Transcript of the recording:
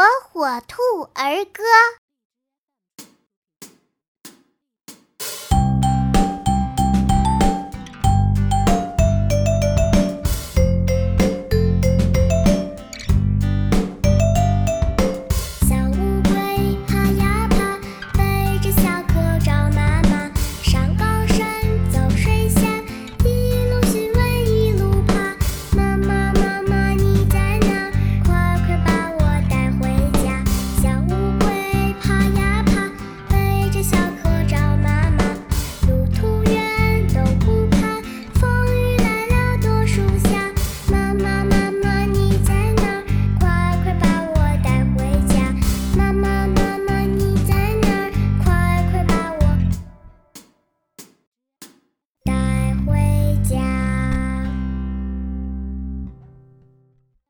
火火兔儿歌。